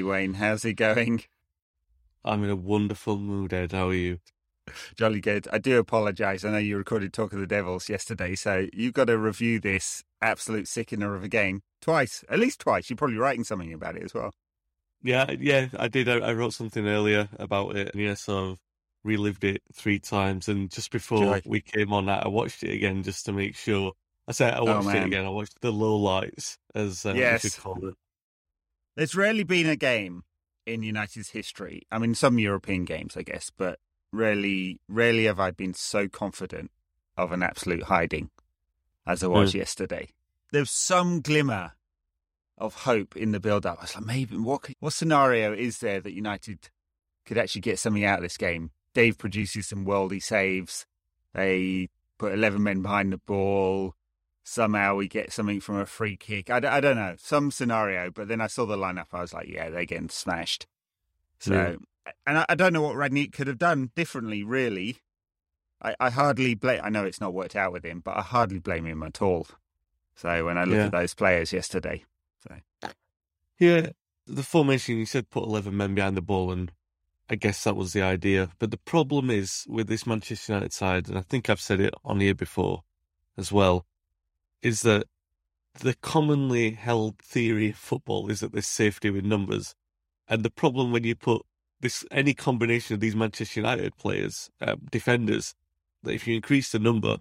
Hey Wayne, how's it going? I'm in a wonderful mood, Ed. How are you? Jolly good. I do apologise. I know you recorded Talk of the Devils yesterday, so you've got to review this absolute sickener of a game twice, at least twice. You're probably writing something about it as well. Yeah, yeah, I did. I, I wrote something earlier about it, and yeah, so I've relived it three times. And just before Joy. we came on, that I watched it again just to make sure. I said I watched it again. I watched the low lights, as uh, Yes. we should call it. There's rarely been a game in United's history. I mean, some European games, I guess, but rarely, rarely have I been so confident of an absolute hiding as I was yesterday. There was some glimmer of hope in the build-up. I was like, maybe what could- what scenario is there that United could actually get something out of this game? Dave produces some worldy saves. They put eleven men behind the ball. Somehow we get something from a free kick. I, d- I don't know some scenario, but then I saw the lineup. I was like, yeah, they're getting smashed. So, Yeah. and I, I don't know what Rangnick could have done differently. Really, I, I hardly blame. I know it's not worked out with him, but I hardly blame him at all. So when I look Yeah. at those players yesterday, so Yeah, the formation you said put eleven men behind the ball, and I guess that was the idea. But the problem is with this Manchester United side, and I think I've said it on here before as well, is that the commonly held theory of football is that there's safety with numbers, and the problem when you put this any combination of these Manchester United players, um, defenders, that if you increase the number,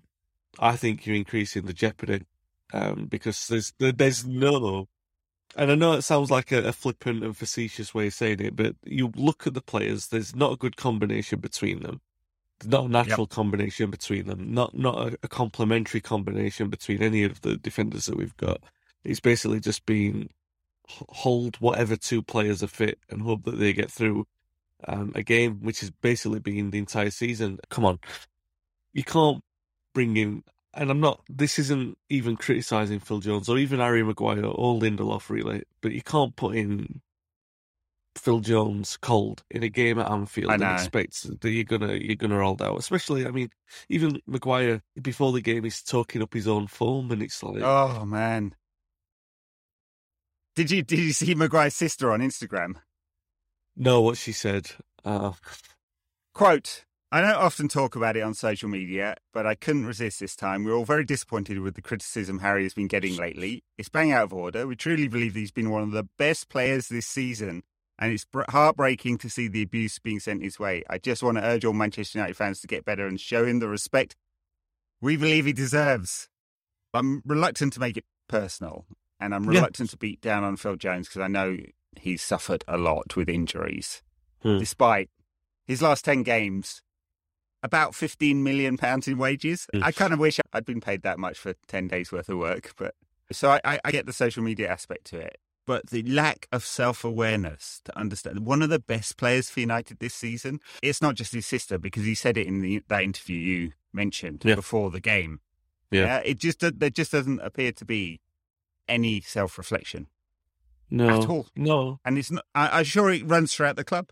I think you're increasing the jeopardy, um, because there's there's no and I know it sounds like a, a flippant and facetious way of saying it, but you look at the players, there's not a good combination between them. A natural combination between them, not not a, a complementary combination between any of the defenders that we've got. It's basically just been hold whatever two players are fit and hope that they get through um, a game, which has basically been the entire season. Come on, you can't bring in and I'm not. This isn't even criticizing Phil Jones or even Harry Maguire or Lindelof really, but you can't put in Phil Jones cold in a game at Anfield and expect that you're gonna you're gonna hold out. Especially, I mean, even Maguire before the game he's talking up his own form, and it's like, oh man, did you did you see Maguire's sister on Instagram? no, what she said. Uh, Quote, I don't often talk about it on social media, but I couldn't resist this time. We're all very disappointed with the criticism Harry has been getting lately. It's bang out of order. We truly believe he's been one of the best players this season, and it's heartbreaking to see the abuse being sent his way. I just want to urge all Manchester United fans to get better and show him the respect we believe he deserves. I'm reluctant to make it personal, and I'm Yeah. reluctant to beat down on Phil Jones because I know he's suffered a lot with injuries Hmm. despite his last 10 games, about 15 million pounds in wages. Mm. I kind of wish I'd been paid that much for 10 days worth of work, but so I, I, I get the social media aspect to it. But the lack of self awareness to understand one of the best players for United this season, it's not just his sister, because he said it in the, that interview you mentioned Yeah. before the game. Yeah. it just there just doesn't appear to be any self reflection no, at all. no, And it's not, I, I'm sure it runs throughout the club.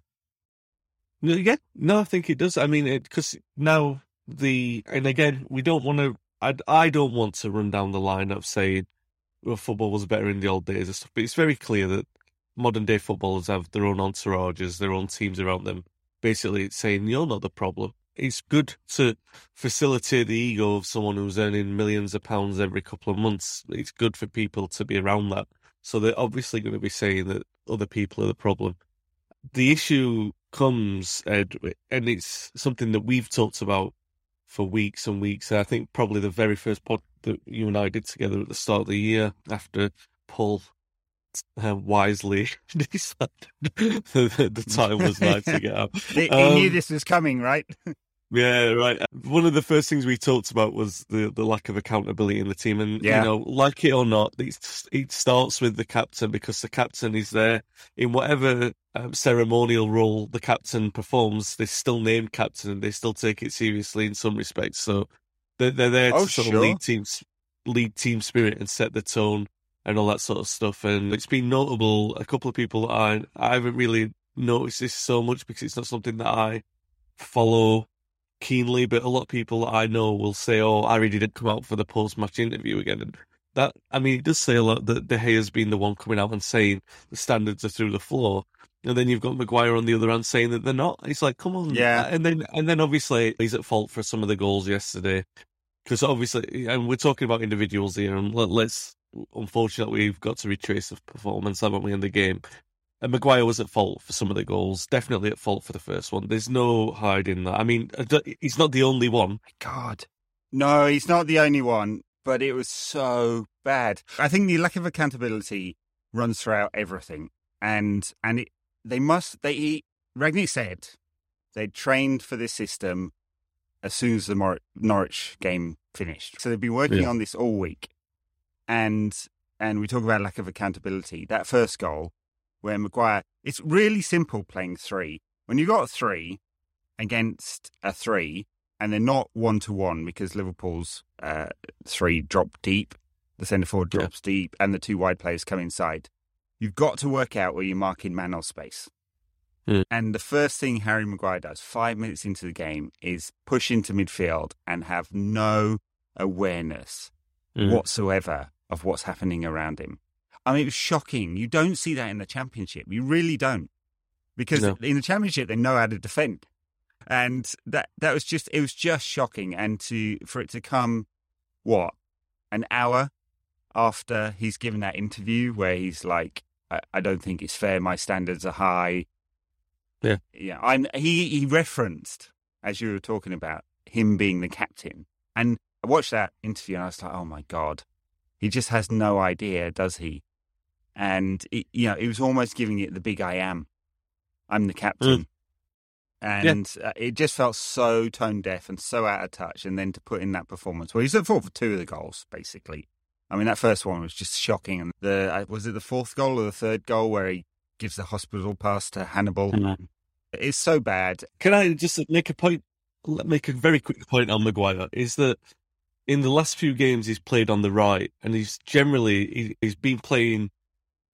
No, Yeah, no, I think it does. I mean, it, because now the and again, we don't want to. I I don't want to run down the line of saying, football was better in the old days and stuff. But it's very clear that modern day footballers have their own entourages, their own teams around them. Basically, it's saying you're not the problem. It's good to facilitate the ego of someone who's earning millions of pounds every couple of months. It's good for people to be around that. So they're obviously going to be saying that other people are the problem the issue comes, Ed, and it's something that we've talked about for weeks and weeks. I think probably the very first pod that you and I did together at the start of the year after Paul uh, wisely decided the, the time was right to get out. He, he knew Um, this was coming, right? Yeah, right. One of the first things we talked about was the, the lack of accountability in the team, and Yeah. you know, like it or not, it's, it starts with the captain because the captain is there in whatever um, ceremonial role the captain performs. They're still named captain, and they still take it seriously in some respects. So they're, they're there Oh, to sort sure. of lead teams, lead team spirit, and set the tone and all that sort of stuff. And it's been notable. A couple of people I I haven't really noticed this so much because it's not something that I follow keenly, but a lot of people that I know will say, "Oh, Harry didn't come out for the post-match interview again," and that I mean, it does say a lot that De Gea's been the one coming out and saying the standards are through the floor. And then you've got Maguire on the other hand saying that they're not. It's like, come on, yeah. Uh, and then, and then obviously he's at fault for some of the goals yesterday, because obviously, and we're talking about individuals here, and let, us unfortunately we've got to retrace the performance, haven't we, in the game? And Maguire was at fault for some of the goals, definitely at fault for the first one. There's no hiding that. I mean, he's not the only one. God, no, he's not the only one, but it was so bad. I think the lack of accountability runs throughout everything, and and it, they must. They Rangnick said they trained for this system as soon as the Mor- Norwich game finished. So they've been working yeah. on this all week, and and we talk about lack of accountability. That first goal, where Maguire, it's really simple playing three. When you've got three against a three, and they're not one to one because Liverpool's uh, three drop deep, the centre forward drops yeah. deep, and the two wide players come inside. You've got to work out where you're marking man or space. Mm. And the first thing Harry Maguire does five minutes into the game is push into midfield and have no awareness mm. whatsoever of what's happening around him. I mean, it was shocking. You don't see that in the championship. You really don't. Because no. in the championship, they know how to defend. And that, that was just, it was just shocking. And to, for it to come, what, an hour after he's given that interview where he's like, I, I don't think it's fair. My standards are high. Yeah. Yeah. I'm, he, he referenced, as you were talking about, him being the captain. And I watched that interview and I was like, oh my God, he just has no idea, does he? And, it, you know, it was almost giving it the big I am. I'm the captain. Mm. And yeah. Uh, it just felt so tone deaf and so out of touch. And then to put in that performance, well, he's at fault for two of the goals, basically. I mean, that first one was just shocking. And the uh, was it the fourth goal or the third goal where he gives the hospital pass to Hannibal? Mm-hmm. It's so bad. Can I just make a point? Make a very quick point on Maguire is that in the last few games he's played on the right, and he's generally he, he's been playing.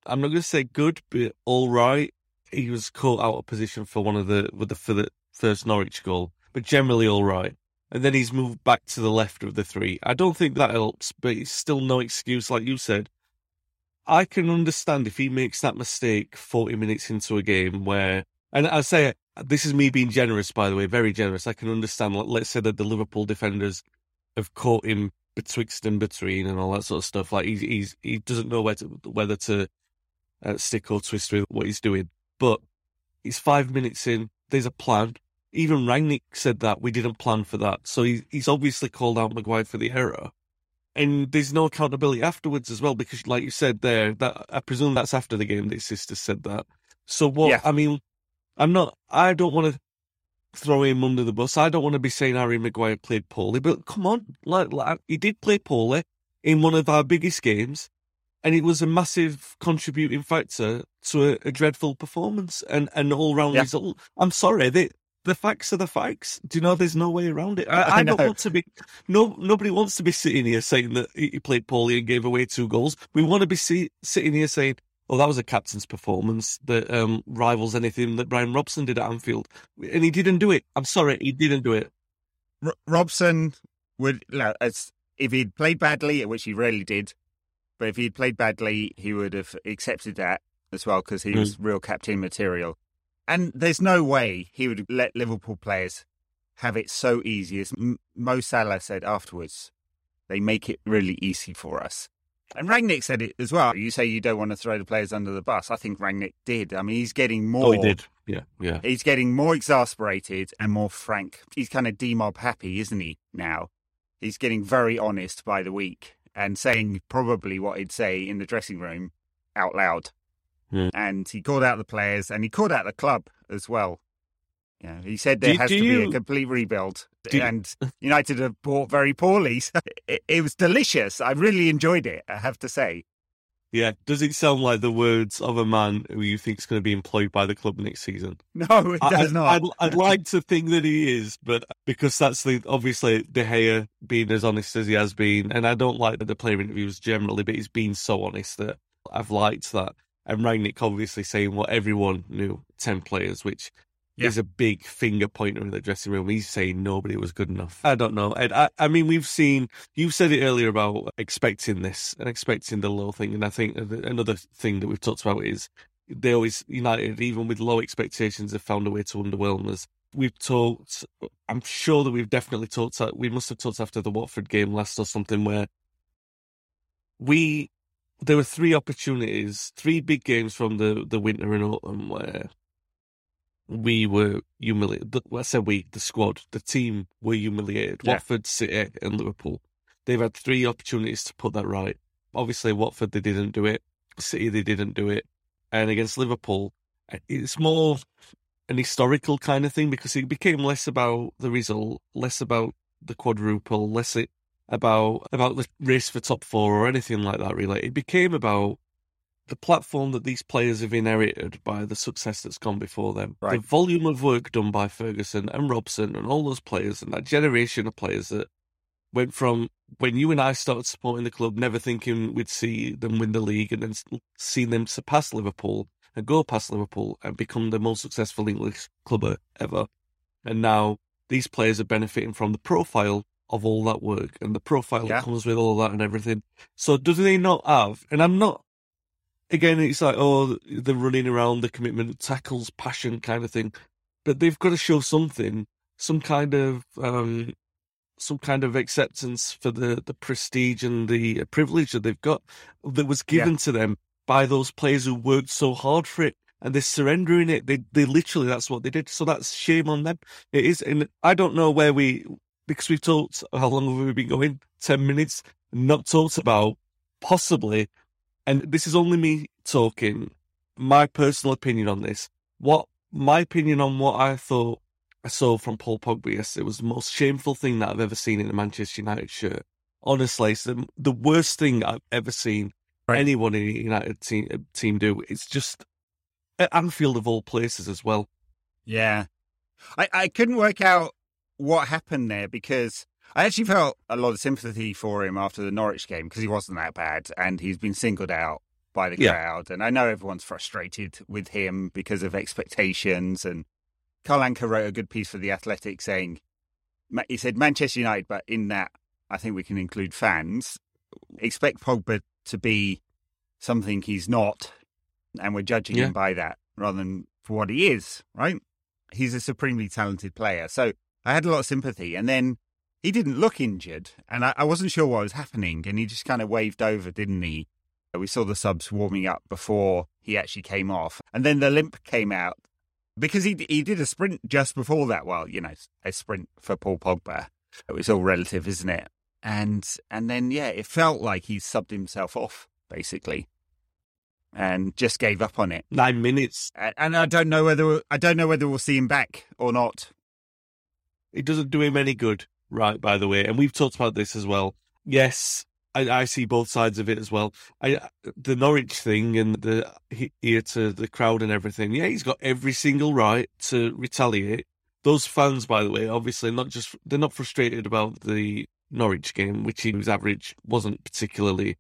I'm not going to say good, but all right. He was caught out of position for one of the with the for the first Norwich goal, but generally all right and then he's moved back to the left of the three. I don't think that helps, but it's still no excuse, like you said. I can understand if he makes that mistake 40 minutes into a game where, and I say this is me being generous, by the way, very generous. I can understand. Let's say that the Liverpool defenders have caught him betwixt and between and all that sort of stuff. Like he's, he's he doesn't know where to, whether to uh, stick or twist with what he's doing. But it's five minutes in. There's a plan. Even Rangnick said that we didn't plan for that. So he, he's obviously called out Maguire for the error. And there's no accountability afterwards as well, because like you said there, that I presume that's after the game that his sister said that. So what, yeah. I mean, I'm not, I don't want to throw him under the bus. I don't want to be saying Harry Maguire played poorly, but come on, like, like he did play poorly in one of our biggest games, and it was a massive contributing factor to a, a dreadful performance and an all round yeah. result. I'm sorry, they the facts are the facts. Do you know? There's no way around it. I, I, I don't want to be. No, nobody wants to be sitting here saying that he played poorly and gave away two goals. We want to be see, sitting here saying, "Oh, that was a captain's performance that um, rivals anything that Brian Robson did at Anfield," and he didn't do it. I'm sorry, he didn't do it. R- Robson would, as if he'd played badly, which he rarely did, but if he'd played badly, he would have accepted that as well because he mm. was real captain material. And there's no way he would let Liverpool players have it so easy. As Mo Salah said afterwards, they make it really easy for us. And Rangnick said it as well. You say you don't want to throw the players under the bus. I think Rangnick did. I mean, he's getting more. Oh, he did. Yeah, yeah. He's getting more exasperated and more frank. He's kind of demob happy, isn't he? Now, he's getting very honest by the week and saying probably what he'd say in the dressing room out loud. Mm. And he called out the players and he called out the club as well. Yeah, he said there do, has do to you, be a complete rebuild, do, and United have bought very poorly. So it, it, was delicious. I really enjoyed it. I have to say. Yeah, does it sound like the words of a man who you think is going to be employed by the club next season? No, it does I, not. I'd, I'd, like to think that he is, but because that's the obviously De Gea being as honest as he has been, and I don't like that the player interviews generally, but he's been so honest that I've liked that and Rangnick obviously saying what everyone knew, 10 players, which Yeah. is a big finger pointer in the dressing room. He's saying nobody was good enough. I don't know. Ed, I, I mean, we've seen, you've said it earlier about expecting this and expecting the low thing. And I think another thing that we've talked about is they always, United, even with low expectations, have found a way to underwhelm us. We've talked, I'm sure that we've definitely talked, uh, we must have talked after the Watford game last or something where we, there were three opportunities, three big games from the, the winter and autumn where we were humiliated. I said we, the squad, the team were humiliated. Yeah. Watford, City, and Liverpool. They've had three opportunities to put that right. Obviously, Watford, they didn't do it. City, they didn't do it. And against Liverpool, eh, it's more an historical kind of thing because it became less about the result, less about the quadruple, less it about about the race for top four or anything like that. Really, it became about the platform that these players have inherited by the success that's gone before them. Right. The volume of work done by Ferguson and Robson and all those players and that generation of players that went from when you and I started supporting the club, never thinking we'd see them win the league and then seeing them surpass Liverpool and go past Liverpool and become the most successful English club ever. And now these players are benefiting from the profile of all that work and the profile Yeah. that comes with all that and everything. So do they not have? And I'm not. Again, it's like oh, the running around, the commitment, tackles, passion kind of thing, but they've got to show something, some kind of um, some kind of acceptance for the the prestige and the privilege that they've got that was given to them by those players who worked so hard for it and they're surrendering it. They they literally that's what they did. So that's shame on them. It is, and I don't know where we because we've talked how long have we been going? Ten minutes, not talked about possibly, and this is only me talking. My personal opinion on this. What my opinion on what I thought I saw from Paul Pogba yesterday was the most shameful thing that I've ever seen in a Manchester United shirt. Honestly, it's the, the worst thing I've ever seen Right. anyone in a United team uh, team do. It's just at Anfield of all places as well. Yeah. I, I couldn't work out what happened there because I actually felt a lot of sympathy for him after the Norwich game because he wasn't that bad and he's been singled out by the Yeah. crowd. And I know everyone's frustrated with him because of expectations. And Carl Anka wrote a good piece for The Athletic saying, he said Manchester United, but in that, I think we can include fans. Expect Pogba to be something he's not, and we're judging Yeah. him by that rather than for what he is, right? He's a supremely talented player. So I had a lot of sympathy. And then he didn't look injured, and I, I wasn't sure what was happening. And he just kind of waved over, didn't he? Uh, we saw the subs warming up before he actually came off. And then the limp came out because he he did a sprint just before that. Well, you know, a sprint for Paul Pogba. It was all relative, isn't it? And and then yeah, it felt like he subbed himself off basically, and just gave up on it. Nine minutes. A- And I don't know whether I don't know whether we'll see him back or not. It doesn't do him any good, right? By the way, and we've talked about this as well. Yes, I, I see both sides of it as well. I uh, the Norwich thing and the he- ear to the crowd and everything. Yeah, he's got every single right to retaliate. Those fans, by the way, obviously not just they're not frustrated about the Norwich game, which he was average, wasn't particularly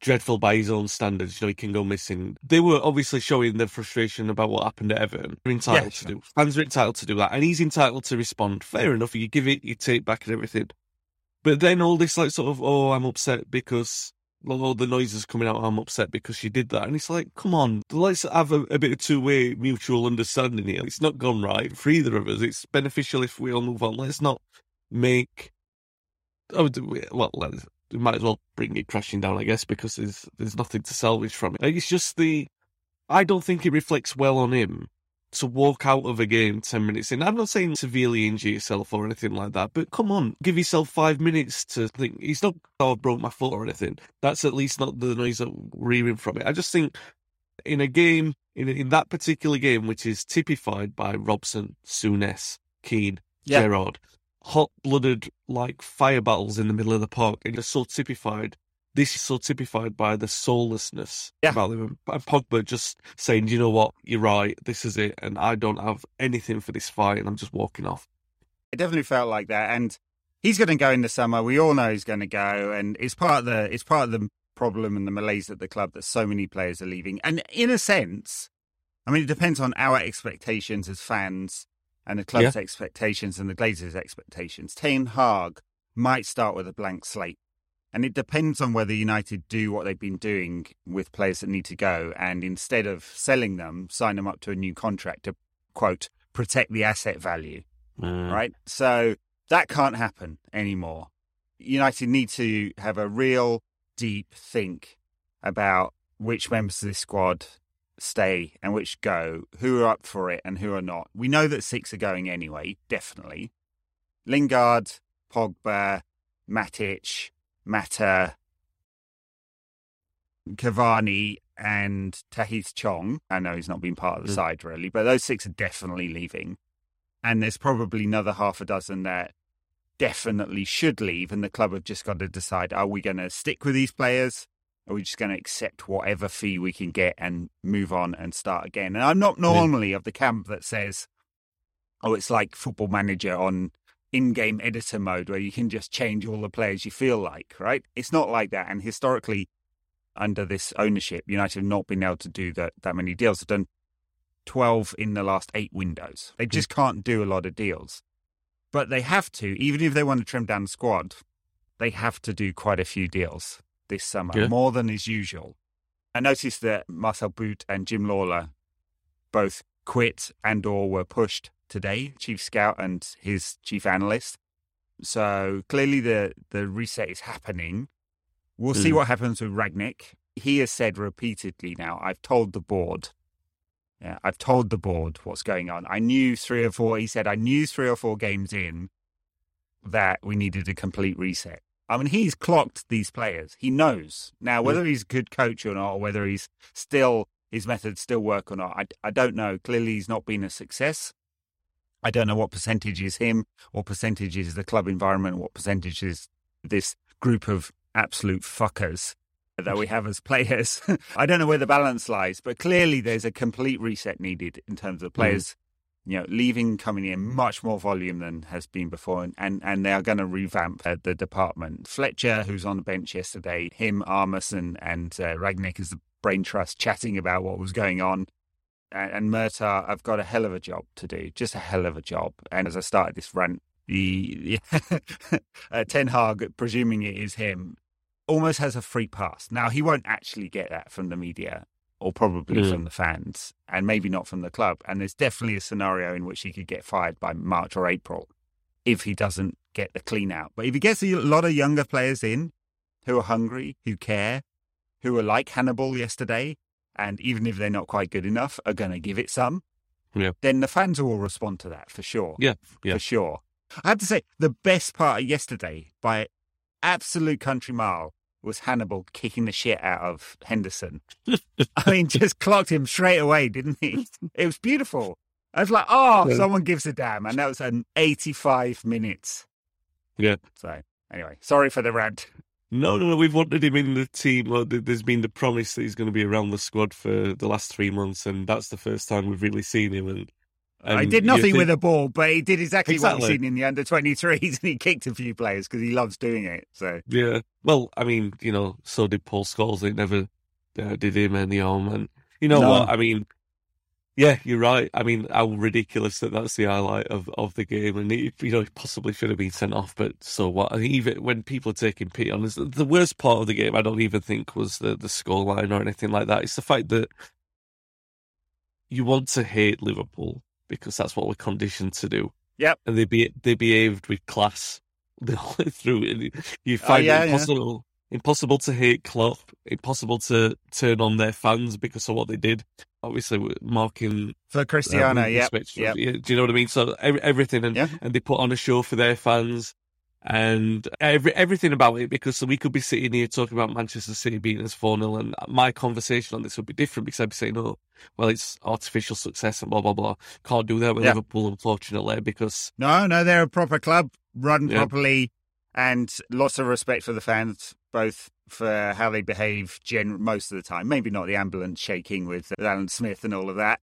dreadful by his own standards. You know, he can go missing. They were obviously showing their frustration about what happened at Everton. They're entitled Yeah, to sure. do. Fans are entitled to do that, and he's entitled to respond. Fair enough. You give it, you take back, and everything. But then all this like sort of, oh, I'm upset because all the noises coming out. I'm upset because she did that, and it's like, come on, let's have a, a bit of two way mutual understanding here. It's not gone right for either of us. It's beneficial if we all move on. Let's not make. Oh, well, let's- we might as well bring it crashing down, I guess, because there's there's nothing to salvage from it. It's just the. I don't think it reflects well on him to walk out of a game 10 minutes in. I'm not saying severely injure yourself or anything like that, but come on, give yourself five minutes to think. He's not, oh, I broke my foot or anything. That's at least not the noise that we're hearing from it. I just think in a game, in, in that particular game, which is typified by Robson, Souness, Keane, Yeah. Gerrard, hot blooded like fire battles in the middle of the park, and it's so typified. This is so typified by the soullessness Yeah. about them. And Pogba just saying, you know what, you're right, this is it, and I don't have anything for this fight, and I'm just walking off. It definitely felt like that, and he's going to go in the summer. We all know he's going to go, and it's part of the it's part of the problem and the malaise at the club that so many players are leaving. And in a sense, I mean, it depends on our expectations as fans and the club's yeah. expectations and the Glazers' expectations. Ten Hag might start with a blank slate. And it depends on whether United do what they've been doing with players that need to go and instead of selling them, sign them up to a new contract to, quote, protect the asset value. Mm. Right? So that can't happen anymore. United need to have a real deep think about which members of this squad stay and which go, who are up for it and who are not. We know that six are going anyway, definitely. Lingard, Pogba, Matic, Mata, Cavani, and Tahith Chong. I know he's not been part of the mm. side really, but those six are definitely leaving. And there's probably another half a dozen that definitely should leave. And the club have just got to decide are we going to stick with these players? Are we just going to accept whatever fee we can get and move on and start again? And I'm not normally of the camp that says, oh, it's like football manager on in-game editor mode where you can just change all the players you feel like, right? It's not like that. And historically, under this ownership, United have not been able to do that that many deals. They've done twelve in the last eight windows. They hmm. just can't do a lot of deals, but they have to. Even if they want to trim down the squad, they have to do quite a few deals this summer, yeah. more than is usual. I noticed that Marcel Bout and Jim Lawlor both quit and or were pushed today, chief scout and his chief analyst. So clearly the the reset is happening. We'll mm. see what happens with Rangnick. He has said repeatedly now, I've told the board. Yeah, I've told the board what's going on. I knew three or four, he said, I knew three or four games in that we needed a complete reset. I mean, he's clocked these players. He knows. Now, whether he's a good coach or not, or whether he's still, his methods still work or not, I, I don't know. Clearly, he's not been a success. I don't know what percentage is him, what percentage is the club environment, what percentage is this group of absolute fuckers that we have as players. I don't know where the balance lies, but clearly there's a complete reset needed in terms of mm. players. You know, leaving, coming in, much more volume than has been before, and and, and they are going to revamp uh, the department. Fletcher, who's on the bench yesterday, him, Armason, and uh, Rangnick as the brain trust, chatting about what was going on and Murtough have got a hell of a job to do, just a hell of a job. And as I started this rant, the uh, Ten Hag, presuming it is him, almost has a free pass. Now he won't actually get that from the media, or probably mm. from the fans, and maybe not from the club. And there's definitely a scenario in which he could get fired by March or April if he doesn't get the clean out. But if he gets a lot of younger players in who are hungry, who care, who are like Hannibal yesterday, and even if they're not quite good enough, are going to give it some, yeah. then the fans will respond to that for sure. Yeah, yeah. For sure. I have to say, the best part of yesterday, by absolute country mile, was Hannibal kicking the shit out of Henderson. I mean, just clocked him straight away, didn't he? It was beautiful. I was like, oh, yeah. someone gives a damn. And that was an 85 minutes. Yeah. So, anyway, sorry for the rant. No, no, no. We've wanted him in the team. There's been the promise that he's going to be around the squad for the last three months, and that's the first time we've really seen him. And, and he did nothing think... with a ball, but he did exactly, exactly. what we've seen in the under 23s, and he kicked a few players because he loves doing it. So yeah, well, I mean, you know, so did Paul Scholes. They never uh, did him any harm, and you know no. what? I mean, yeah, you're right. I mean, how ridiculous that that's the highlight of, of the game, and he, you know, he possibly should have been sent off. But so what? even when people are taking pity on us, the worst part of the game, I don't even think was the the scoreline or anything like that. It's the fact that you want to hate Liverpool because that's what we're conditioned to do. Yep, and they be they behaved with class the whole way through. You oh, find oh, yeah, it impossible. Yeah. Impossible to hate Klopp. Impossible to turn on their fans because of what they did obviously marking for Cristiano. Uh, yeah, yep. Do you know what I mean? So every, everything, and, yeah. and they put on a show for their fans, and every everything about it. Because we could be sitting here talking about Manchester City beating us four 0 and my conversation on this would be different because I'd be saying, "Oh, well, it's artificial success and blah blah blah." Can't do that with yeah. Liverpool, unfortunately, because no, no, they're a proper club run yeah. properly, and lots of respect for the fans, both for how they behave gen- most of the time. Maybe not the ambulance shaking with Alan Smith and all of that,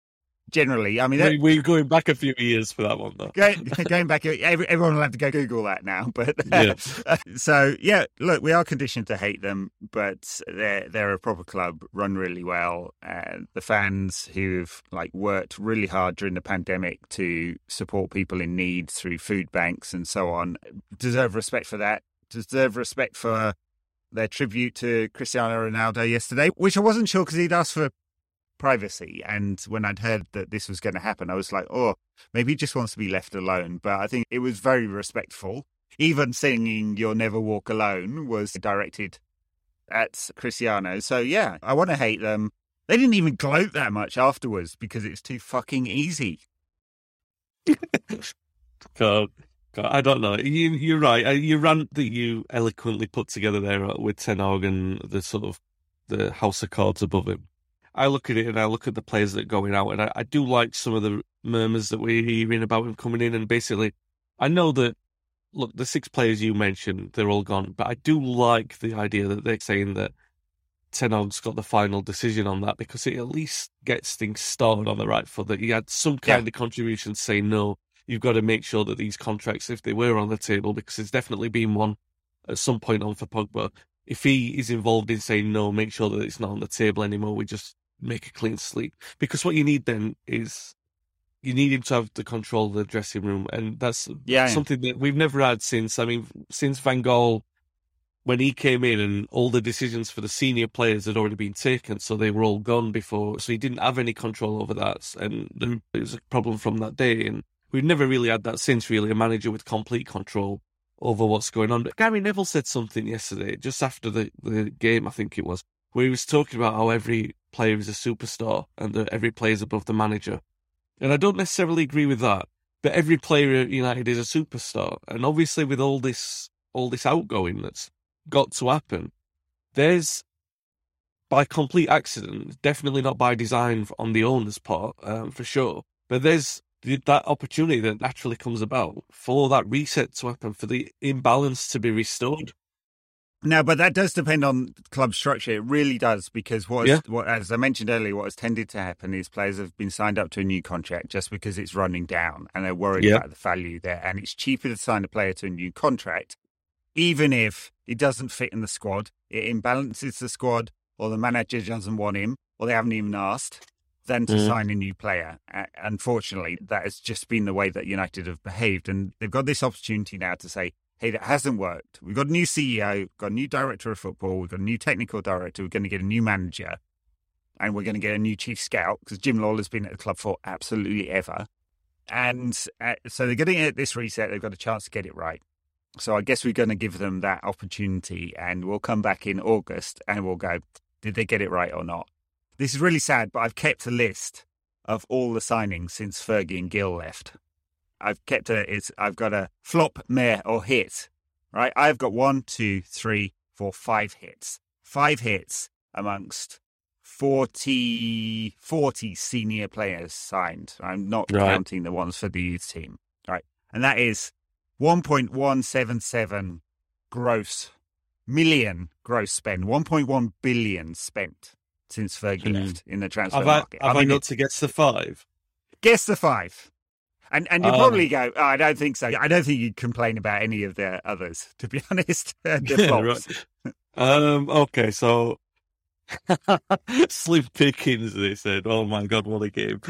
generally. I mean, we, we're going back a few years for that one, though. Going, going back, every, everyone will have to go Google that now. But Yeah. so yeah, look, we are conditioned to hate them, but they're they're a proper club, run really well. Uh, the fans who've like worked really hard during the pandemic to support people in need through food banks and so on deserve respect for that. Deserve respect for their tribute to Cristiano Ronaldo yesterday, which I wasn't sure because he'd asked for privacy. And when I'd heard that this was going to happen, I was like, oh, maybe he just wants to be left alone. But I think it was very respectful. Even singing You'll Never Walk Alone was directed at Cristiano. So yeah, I want to hate them. They didn't even gloat that much afterwards because it's too fucking easy. God, God, I don't know. You, you're right. Uh, Your rant that you eloquently put together there with Ten Hag and the sort of the house of cards above him. I look at it and I look at the players that are going out, and I, I do like some of the murmurs that we're hearing about him coming in. And basically, I know that look, the six players you mentioned, they're all gone, but I do like the idea that they're saying that Ten Hag's got the final decision on that because it at least gets things started on the right foot. That he had some kind Yeah. of contribution saying no. You've got to make sure that these contracts, if they were on the table, because there's definitely been one at some point on for Pogba. If he is involved in saying no, make sure that it's not on the table anymore. We just make a clean sleep. Because what you need then is you need him to have the control of the dressing room, and that's Yeah, something that we've never had since. I mean, since Van Gaal, when he came in, and all the decisions for the senior players had already been taken, so they were all gone before. So he didn't have any control over that, and then mm. it was a problem from that day. And we've never really had that since. Really, a manager with complete control over what's going on. But Gary Neville said something yesterday, just after the the game, I think it was, where he was talking about how every player is a superstar and that every player is above the manager. And I don't necessarily agree with that. But every player at United is a superstar. And obviously with all this all this outgoing that's got to happen, there's by complete accident, definitely not by design on the owner's part, um, for sure. But there's that opportunity that naturally comes about for that reset to happen, for the imbalance to be restored. No, but that does depend on club structure. It really does because what, Yeah. what, as I mentioned earlier, what has tended to happen is players have been signed up to a new contract just because it's running down, and they're worried Yeah. about the value there. And it's cheaper to sign a player to a new contract, even if it doesn't fit in the squad. It imbalances the squad, or the manager doesn't want him, or they haven't even asked, than to Mm. sign a new player. Uh, unfortunately, that has just been the way that United have behaved, and they've got this opportunity now to say, hey, that hasn't worked. We've got a new CEO, got a new director of football, we've got a new technical director, we're going to get a new manager, and we're going to get a new chief scout because Jim Lawlor's been at the club for absolutely ever. And uh, so they're getting it at this reset, they've got a chance to get it right. So I guess we're going to give them that opportunity, and we'll come back in August and we'll go, did they get it right or not? This is really sad, but I've kept a list of all the signings since Fergie and Gill left. I've kept a it's I've got a flop, mare, or hit. Right? I've got one, two, three, four, five hits. Five hits amongst 40, 40 senior players signed. I'm not Right. counting the ones for the youth team. Right. And that is 1.177 gross million gross spend. 1.1 billion spent since Fergie Hmm. left in the transfer Have I, market. have I, mean, got to guess the five? Guess the five. And and you Um, probably go, oh, I don't think so. I don't think you'd complain about any of the others, to be honest. Yeah, flops. Um. Okay. So, slim pickings. They said, "Oh my god, what a game!"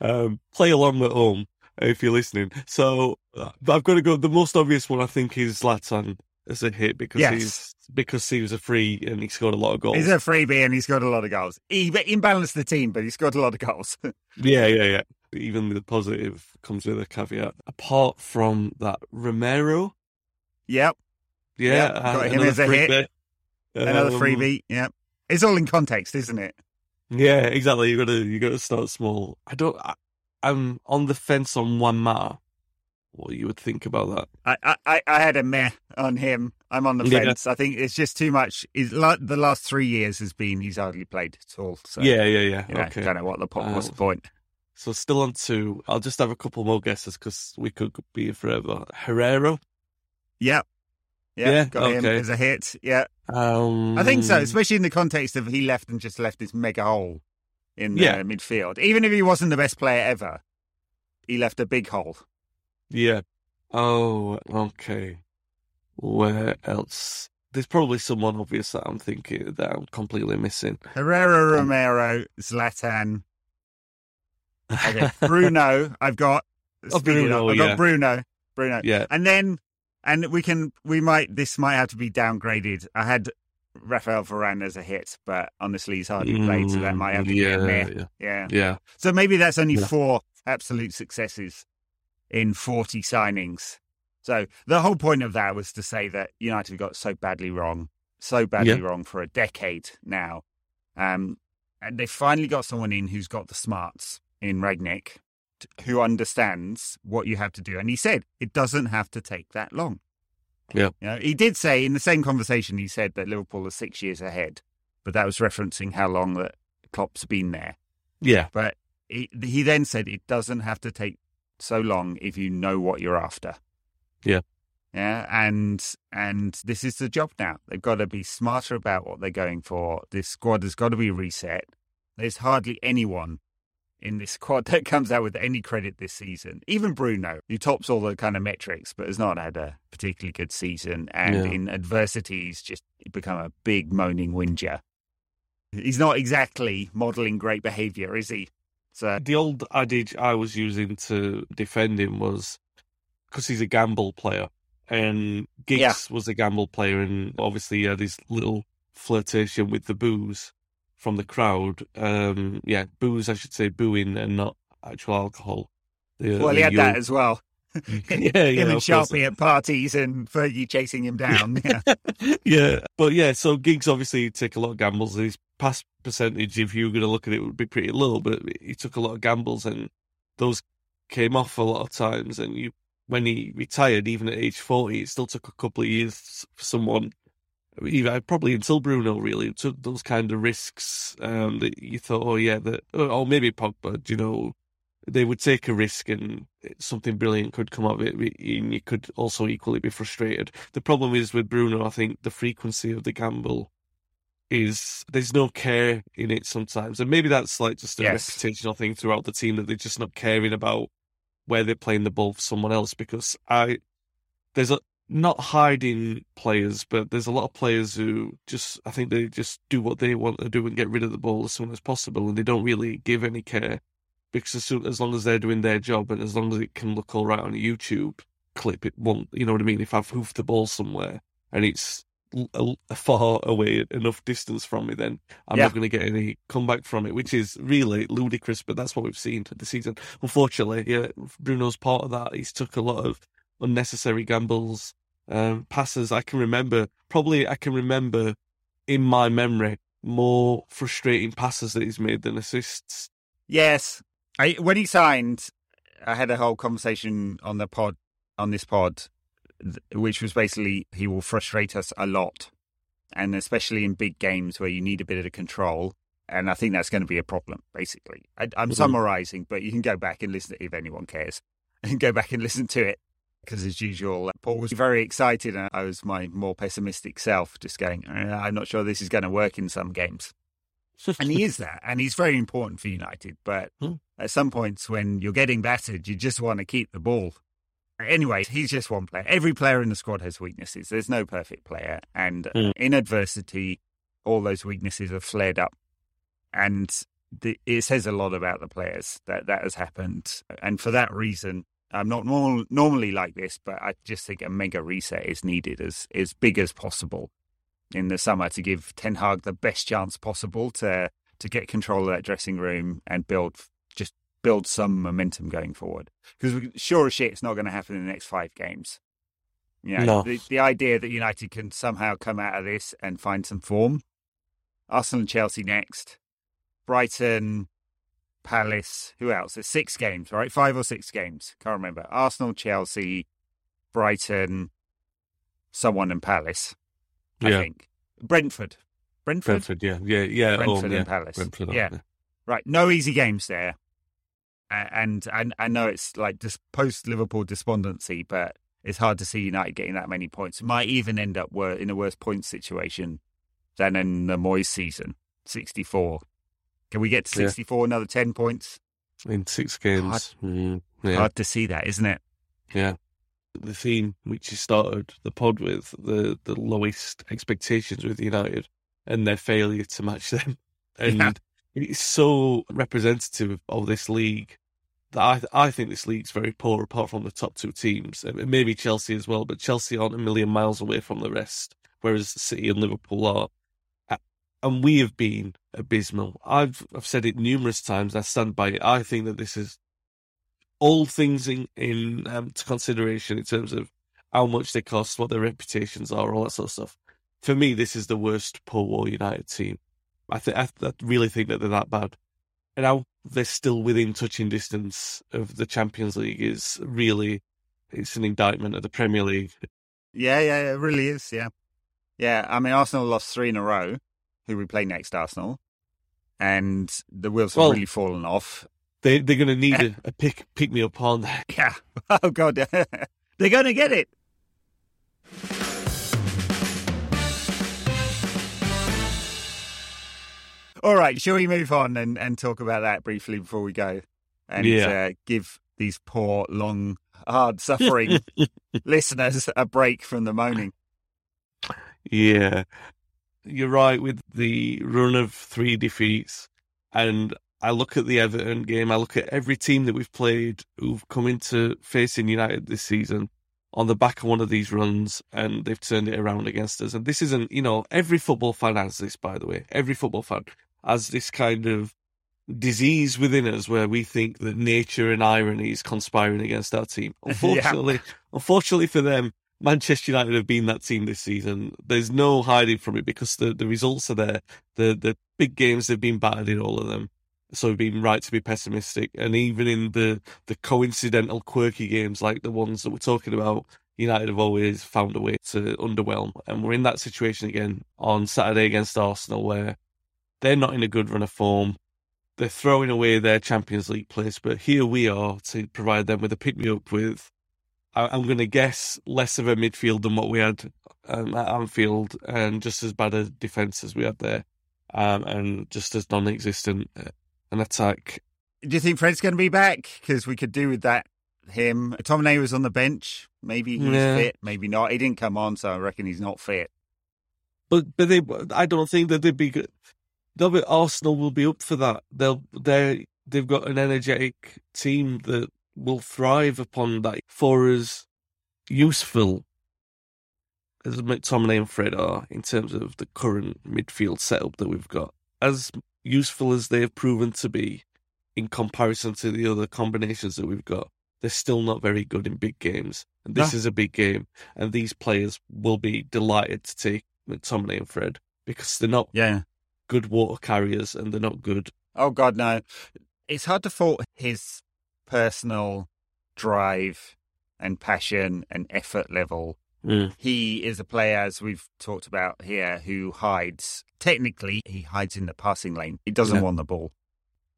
Um. Play along at home if you're listening. So, uh, but I've got to go. The most obvious one I think is Zlatan as a hit because Yes. he's because he was a free and he scored a lot of goals. He's a freebie and he scored a lot of goals. He imbalanced the team, but he scored a lot of goals. Yeah, yeah, yeah. Even the positive comes with a caveat. Apart from that, Romero. yep. Yeah, Yep, got uh, him another as a hit. bet. Another Um, freebie. Yep. It's all in context, isn't it? Yeah, exactly. You gotta you gotta start small. I don't. I, I'm on the fence on one Wanma. What you would think about that? I, I, I had a meh on him. I'm on the Yeah. fence. I think it's just too much. He's, the last three years has been he's hardly played at all. So yeah, yeah, yeah. you know, okay. don't know what the po- what's the Uh, point. So still on two. I'll just have a couple more guesses because we could be here forever. Herrera. Yep. Yeah, yeah, got him okay. as a hit. Yeah, Um, I think so, especially in the context of he left and just left this mega hole in the Yeah. midfield. Even if he wasn't the best player ever, he left a big hole. Yeah. Oh, okay. Where else? There's probably someone obvious that I'm thinking that I'm completely missing. Herrera, Romero, Zlatan. Okay, Bruno. I've got. Oh, Bruno. I've yeah. got Bruno. Bruno. Yeah. And then, and we can, we might, this might have to be downgraded. I had Rafael Varane as a hit, but honestly, he's hardly played, so that might have to be a Mm, yeah, yeah, Yeah. yeah. So maybe that's only Yeah. four absolute successes in 40 signings. So the whole point of that was to say that United got so badly wrong, so badly Yeah. wrong for a decade now. Um, and they finally got someone in who's got the smarts in Rangnick, who understands what you have to do. And he said it doesn't have to take that long. Yeah. You know, he did say in the same conversation, he said that Liverpool are six years ahead, but that was referencing how long that Klopp's been there. Yeah. But he, he then said it doesn't have to take so long if you know what you're after. Yeah. Yeah, and and this is the job now. They've got to be smarter about what they're going for. This squad has got to be reset. There's hardly anyone in this squad that comes out with any credit this season. Even Bruno, who tops all the kind of metrics, but has not had a particularly good season. And Yeah. in adversity, he's just become a big moaning whinger. He's not exactly modelling great behaviour, is he? So The old adage I was using to defend him was because he's a gamble player, and Giggs Yeah. was a gamble player, and obviously he had his little flirtation with the booze from the crowd. Um, yeah, booze, I should say, booing and not actual alcohol. The- Well, he had that as well. yeah, yeah, him and. Sharpie at parties and Fergie chasing him down. Yeah. yeah, but yeah, so Giggs obviously take a lot of gambles. His past percentage, if you were going to look at it, would be pretty low. But he took a lot of gambles, and those came off a lot of times. And you, when he retired, even at age forty, it still took a couple of years for someone. Even probably until Bruno really took those kind of risks. Um, that you thought, oh yeah, that, or maybe Pogba, you know, they would take a risk and something brilliant could come of it, and you could also equally be frustrated. The problem is with Bruno, I think the frequency of the gamble is there's no care in it sometimes, and maybe that's like just a Yes. reputational thing throughout the team that they're just not caring about where they're playing the ball for someone else. Because I, there's a not hiding players, but there's a lot of players who just I think they just do what they want to do and get rid of the ball as soon as possible, and they don't really give any care because as, soon, as long as they're doing their job and as long as it can look all right on a YouTube clip, it won't. You know what I mean? If I've hoofed the ball somewhere and it's a, a far away enough distance from me, then I'm Yeah. not going to get any comeback from it, which is really ludicrous. But that's what we've seen this season. Unfortunately, yeah, Bruno's part of that. He's took a lot of unnecessary gambles, um, passes. I can remember probably I can remember in my memory more frustrating passes that he's made than assists. yes. I, when he signed, I had a whole conversation on the pod, on this pod, which was basically he will frustrate us a lot. And especially in big games where you need a bit of control. And I think that's going to be a problem, basically. I, I'm Mhm. summarizing, but you can go back and listen if anyone cares. And go back and listen to it. Because as usual, Paul was very excited, and I was my more pessimistic self, just going, "Uh, I'm not sure this is going to work in some games. And he is that, and he's very important for United. But Hmm. at some points, when you're getting battered, you just want to keep the ball. Anyway, he's just one player. Every player in the squad has weaknesses. There's no perfect player, and Hmm. in adversity, all those weaknesses have flared up, and the, it says a lot about the players that that has happened. And for that reason, I'm not normal, normally like this, but I just think a mega reset is needed as as big as possible in the summer to give Ten Hag the best chance possible to to get control of that dressing room and build just build some momentum going forward. Because sure as shit, it's not going to happen in the next five games. You know, No. the, the idea that United can somehow come out of this and find some form. Arsenal and Chelsea next. Brighton, Palace. Who else? There's six games, right? Five or six games. Can't remember. Arsenal, Chelsea, Brighton, someone, and Palace. I Yeah. think Brentford. Brentford. Brentford, yeah, yeah, yeah. Brentford and yeah. Palace. Brentford, Yeah. Right. No easy games there. And and I know it's like just post Liverpool despondency, but it's hard to see United getting that many points. It might even end up in a worse point situation than in the Moyes season, 64. Can we get to Yeah. 64, another 10 points? in six games. Mm, yeah. Hard to see that, isn't it? Yeah. The theme which you started the pod with, the, the lowest expectations with United and their failure to match them. And Yeah. it's so representative of this league that I, I think this league's very poor apart from the top two teams. And maybe Chelsea as well, but Chelsea aren't a million miles away from the rest, whereas City and Liverpool are. And we have been abysmal. I've I've said it numerous times. I stand by it. I think that this is all things in in um, to consideration in terms of how much they cost, what their reputations are, all that sort of stuff. For me, this is the worst poor war United team. I think I really think that they're that bad, and how they're still within touching distance of the Champions League is really it's an indictment of the Premier League. Yeah, yeah, it really is. Yeah. Yeah. I mean, Arsenal lost three in a row. Who we play next, Arsenal. And the wheels have really fallen off. They they're going to need a, a pick pick me up on that. Yeah. Oh, God. They're going to get it. All right. Shall we move on and, and talk about that briefly before we go? And Yeah. uh, give these poor, long, hard suffering listeners a break from the moaning. Yeah, you're right with the run of three defeats, and I look at the Everton game. I look at every team that we've played who've come into facing United this season on the back of one of these runs, and they've turned it around against us. And this isn't, you know, every football fan has this, by the way. Every football fan has this kind of disease within us where we think that nature and irony is conspiring against our team. Unfortunately, unfortunately for them, Manchester United have been that team this season. There's no hiding from it because the, the results are there. The the big games they've been battered in all of them. So we've been right to be pessimistic. And even in the, the coincidental quirky games like the ones that we're talking about, United have always found a way to underwhelm. And we're in that situation again on Saturday against Arsenal where they're not in a good run of form. They're throwing away their Champions League place, but here we are to provide them with a pick me up with I- I'm going to guess less of a midfield than what we had um, at Anfield, and just as bad a defence as we had there, um, and just as non-existent uh, an attack. Do you think Fred's going to be back? Because we could do with that. Him, Tomine was on the bench. Maybe he's Yeah. fit, maybe not. He didn't come on, so I reckon he's not fit. But but they, I don't think that they'd be good. They'll be, Arsenal will be up for that. They'll they they've got an energetic team that will thrive upon that. For as useful as McTominay and Fred are in terms of the current midfield setup that we've got, as useful as they have proven to be in comparison to the other combinations that we've got, they're still not very good in big games. And this No. is a big game, and these players will be delighted to take McTominay and Fred because they're not Yeah. good water carriers and they're not good. Oh God, no. It's hard to fault his personal drive and passion and effort level. Mm. He is a player, as we've talked about here, who hides. Technically, he hides in the passing lane. He doesn't Yeah. want the ball,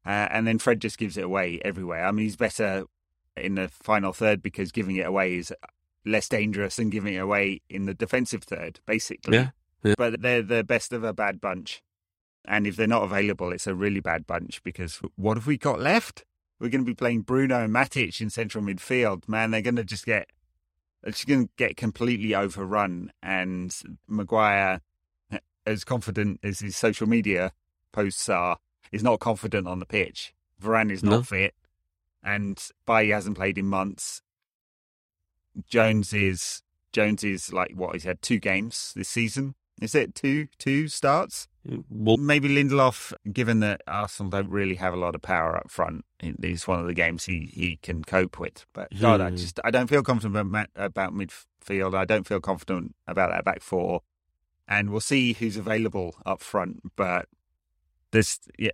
uh, and then Fred just gives it away everywhere. I mean, he's better in the final third because giving it away is less dangerous than giving it away in the defensive third, basically. Yeah, yeah. But they're the best of a bad bunch. And if they're not available, it's a really bad bunch because what have we got left? We're going to be playing Bruno and Matic in central midfield. Man, they're going to just get, they're just going to get completely overrun. And Maguire, as confident as his social media posts are, is not confident on the pitch. Varane is not No. fit, and Bailly hasn't played in months. Jones is Jones is like what he's had two games this season. Is it two two starts? Well, Maybe Lindelof, given that Arsenal don't really have a lot of power up front, it is one of the games he, he can cope with. But God, I just I don't feel confident about, midfield. I don't feel confident about that back four, and we'll see who's available up front. But this, yeah,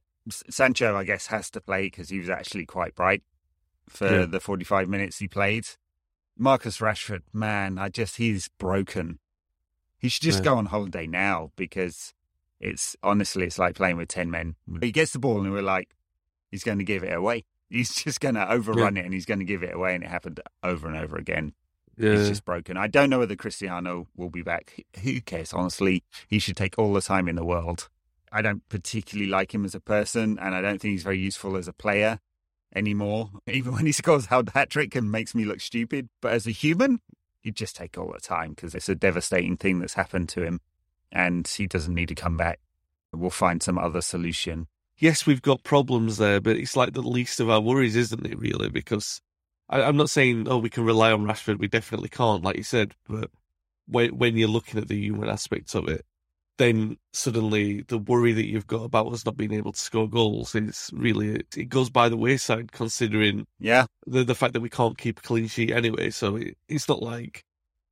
Sancho, I guess, has to play because he was actually quite bright for Yeah. the forty five minutes he played. Marcus Rashford, man, I just he's broken. He should just Yeah. go on holiday now because it's honestly it's like playing with ten men. Mm. He gets the ball and we're like, he's going to give it away. He's just going to overrun it and he's going to give it away, and it happened over and over again. yeah, It's just broken. I don't know whether Cristiano will be back. Who cares? Honestly, he should take all the time in the world I don't particularly like him as a person, and I don't think he's very useful as a player anymore. Even when he scores a hat trick and makes me look stupid. But as a human, he'd just take all the time because it's a devastating thing that's happened to him, and he doesn't need to come back. We'll find some other solution. Yes, we've got problems there, but it's like the least of our worries, isn't it? Really, because I, I'm not saying oh we can rely on Rashford. We definitely can't, like you said. But when when you're looking at the human aspects of it, then suddenly the worry that you've got about us not being able to score goals is really it goes by the wayside considering yeah the the fact that we can't keep a clean sheet anyway. So it, it's not like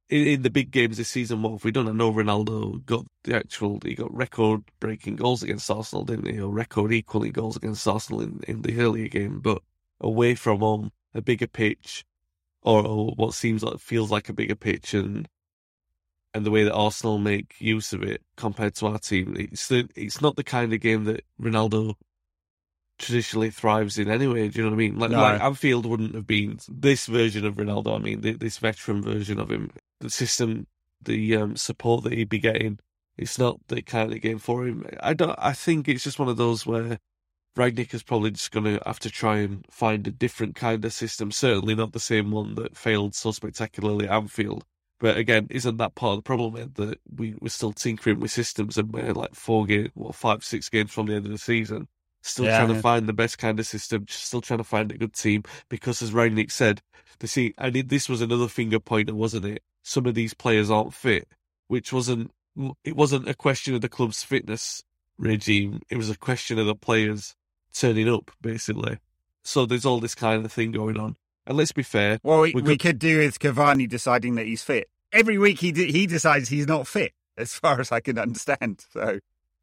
in, in, the big games this season. What have we done? I know Ronaldo got the actual he got record breaking goals against Arsenal, didn't he? Or record equaling goals against Arsenal in, in the earlier game, but away from home, a bigger pitch, or, or what seems like feels like a bigger pitch and and the way that Arsenal make use of it compared to our team, it's the, it's not the kind of game that Ronaldo traditionally thrives in anyway. Do you know what I mean? Like, no. like Anfield wouldn't have been this version of Ronaldo. I mean, this veteran version of him. The system, the um, support that he'd be getting, it's not the kind of game for him. I don't. I think it's just one of those where Rangnick is probably just going to have to try and find a different kind of system. Certainly not the same one that failed so spectacularly at Anfield. But again, isn't that part of the problem that we, we're still tinkering with systems and we're like four games, what, five, six games from the end of the season, still yeah, trying yeah. to find the best kind of system, still trying to find a good team. Because as Rangnick said, the see, and it, this was another finger pointer, wasn't it? Some of these players aren't fit, which wasn't, it wasn't a question of the club's fitness regime. It was a question of the players turning up, basically. So there's all this kind of thing going on. And let's be fair. Well, we, we could do with Cavani deciding that he's fit. Every week he he decides he's not fit, as far as I can understand. So,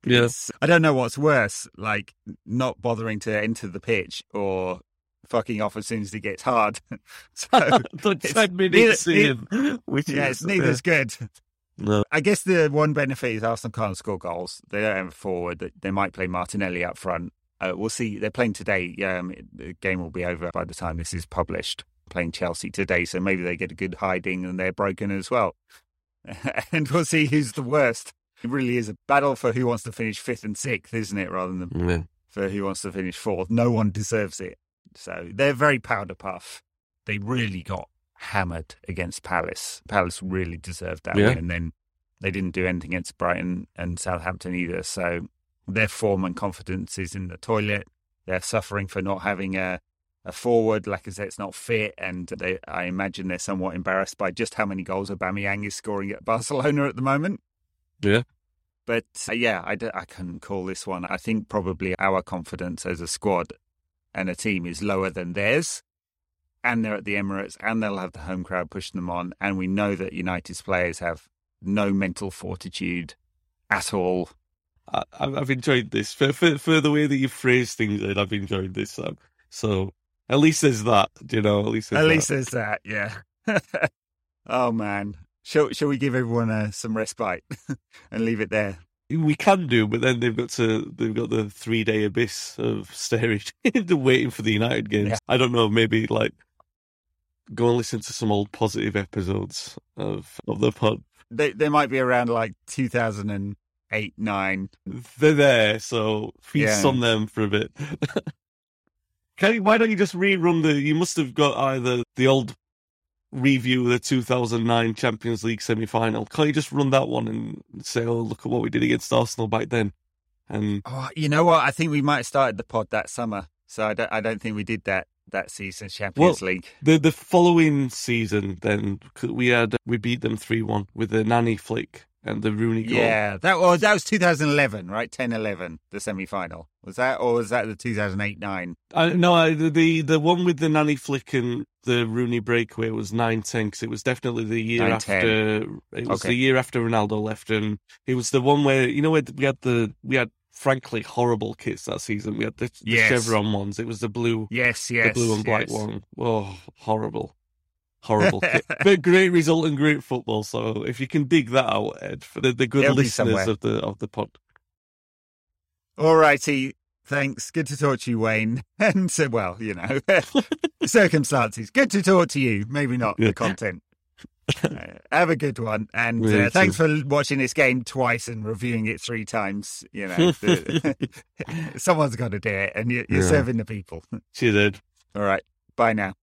yes, I don't know what's worse, like not bothering to enter the pitch or fucking off as soon as it gets hard. so the ten minutes neither, in, which yeah, is, it's neither's good. No. I guess the one benefit is Arsenal can't score goals. They don't have a forward. They might play Martinelli up front. Uh, we'll see. They're playing today. Um, the game will be over by the time this is published. Playing Chelsea today, so maybe they get a good hiding and they're broken as well. and we'll see who's the worst. It really is a battle for who wants to finish fifth and sixth, isn't it? Rather than yeah. for who wants to finish fourth. No one deserves it. So they're very powder puff. They really got hammered against Palace. Palace really deserved that yeah. win, and then they didn't do anything against Brighton and Southampton either. So their form and confidence is in the toilet. They're suffering for not having a, a forward. Like I said, it's not fit, and they, I imagine they're somewhat embarrassed by just how many goals Aubameyang is scoring at Barcelona at the moment. Yeah. But uh, yeah, I, d- I couldn't call this one. I think probably our confidence as a squad and a team is lower than theirs. And they're at the Emirates, and they'll have the home crowd pushing them on. And we know that United's players have no mental fortitude at all I, have enjoyed this for, for, for the way that you phrase things. I've enjoyed this. Um, so at least there's that, you know. At least at that. least there's that. Yeah. oh man, shall shall we give everyone uh, some respite and leave it there? We can do, but then they've got to they've got the three day abyss of staring, the waiting for the United games. Yeah. I don't know, maybe like go and listen to some old positive episodes of of the pod. They they might be around like two thousand and eight nine. They're there, so feast yeah. on them for a bit. You, why don't you just rerun the? You must have got either the old review the 2009 Champions League semi final. Can't you just run that one and say, "Oh, look at what we did against Arsenal back then"? And oh, you know what? I think we might have started the pod that summer, so I don't. I don't think we did that that season Champions well, League. The the following season, then we had we beat them three one with a Nani flick and the Rooney goal. Yeah, that was that was 2011, right? 10-11, the semi final. Was that, or was that the 2008-9? Uh, no, the the one with the Nani flick and the Rooney breakaway was 9-10 because it was definitely the year 9-10. after. It was okay. the year after Ronaldo left, and it was the one where you know we had the we had frankly horrible kits that season. We had the, the yes. chevron ones. It was the blue, yes, yes, the blue and black yes. one. Oh, horrible horrible but great result and great football. So if you can dig that out, Ed, for the, the good It'll listeners of the of the pod. All righty. Thanks. Good to talk to you, Wayne. And so, well, you know, circumstances. Good to talk to you. Maybe not the content. uh, Have a good one, and uh, thanks for watching this game twice and reviewing it three times. You know, someone's got to do it, and you're, you're Yeah. serving the people. Cheers, Ed. All right, bye now.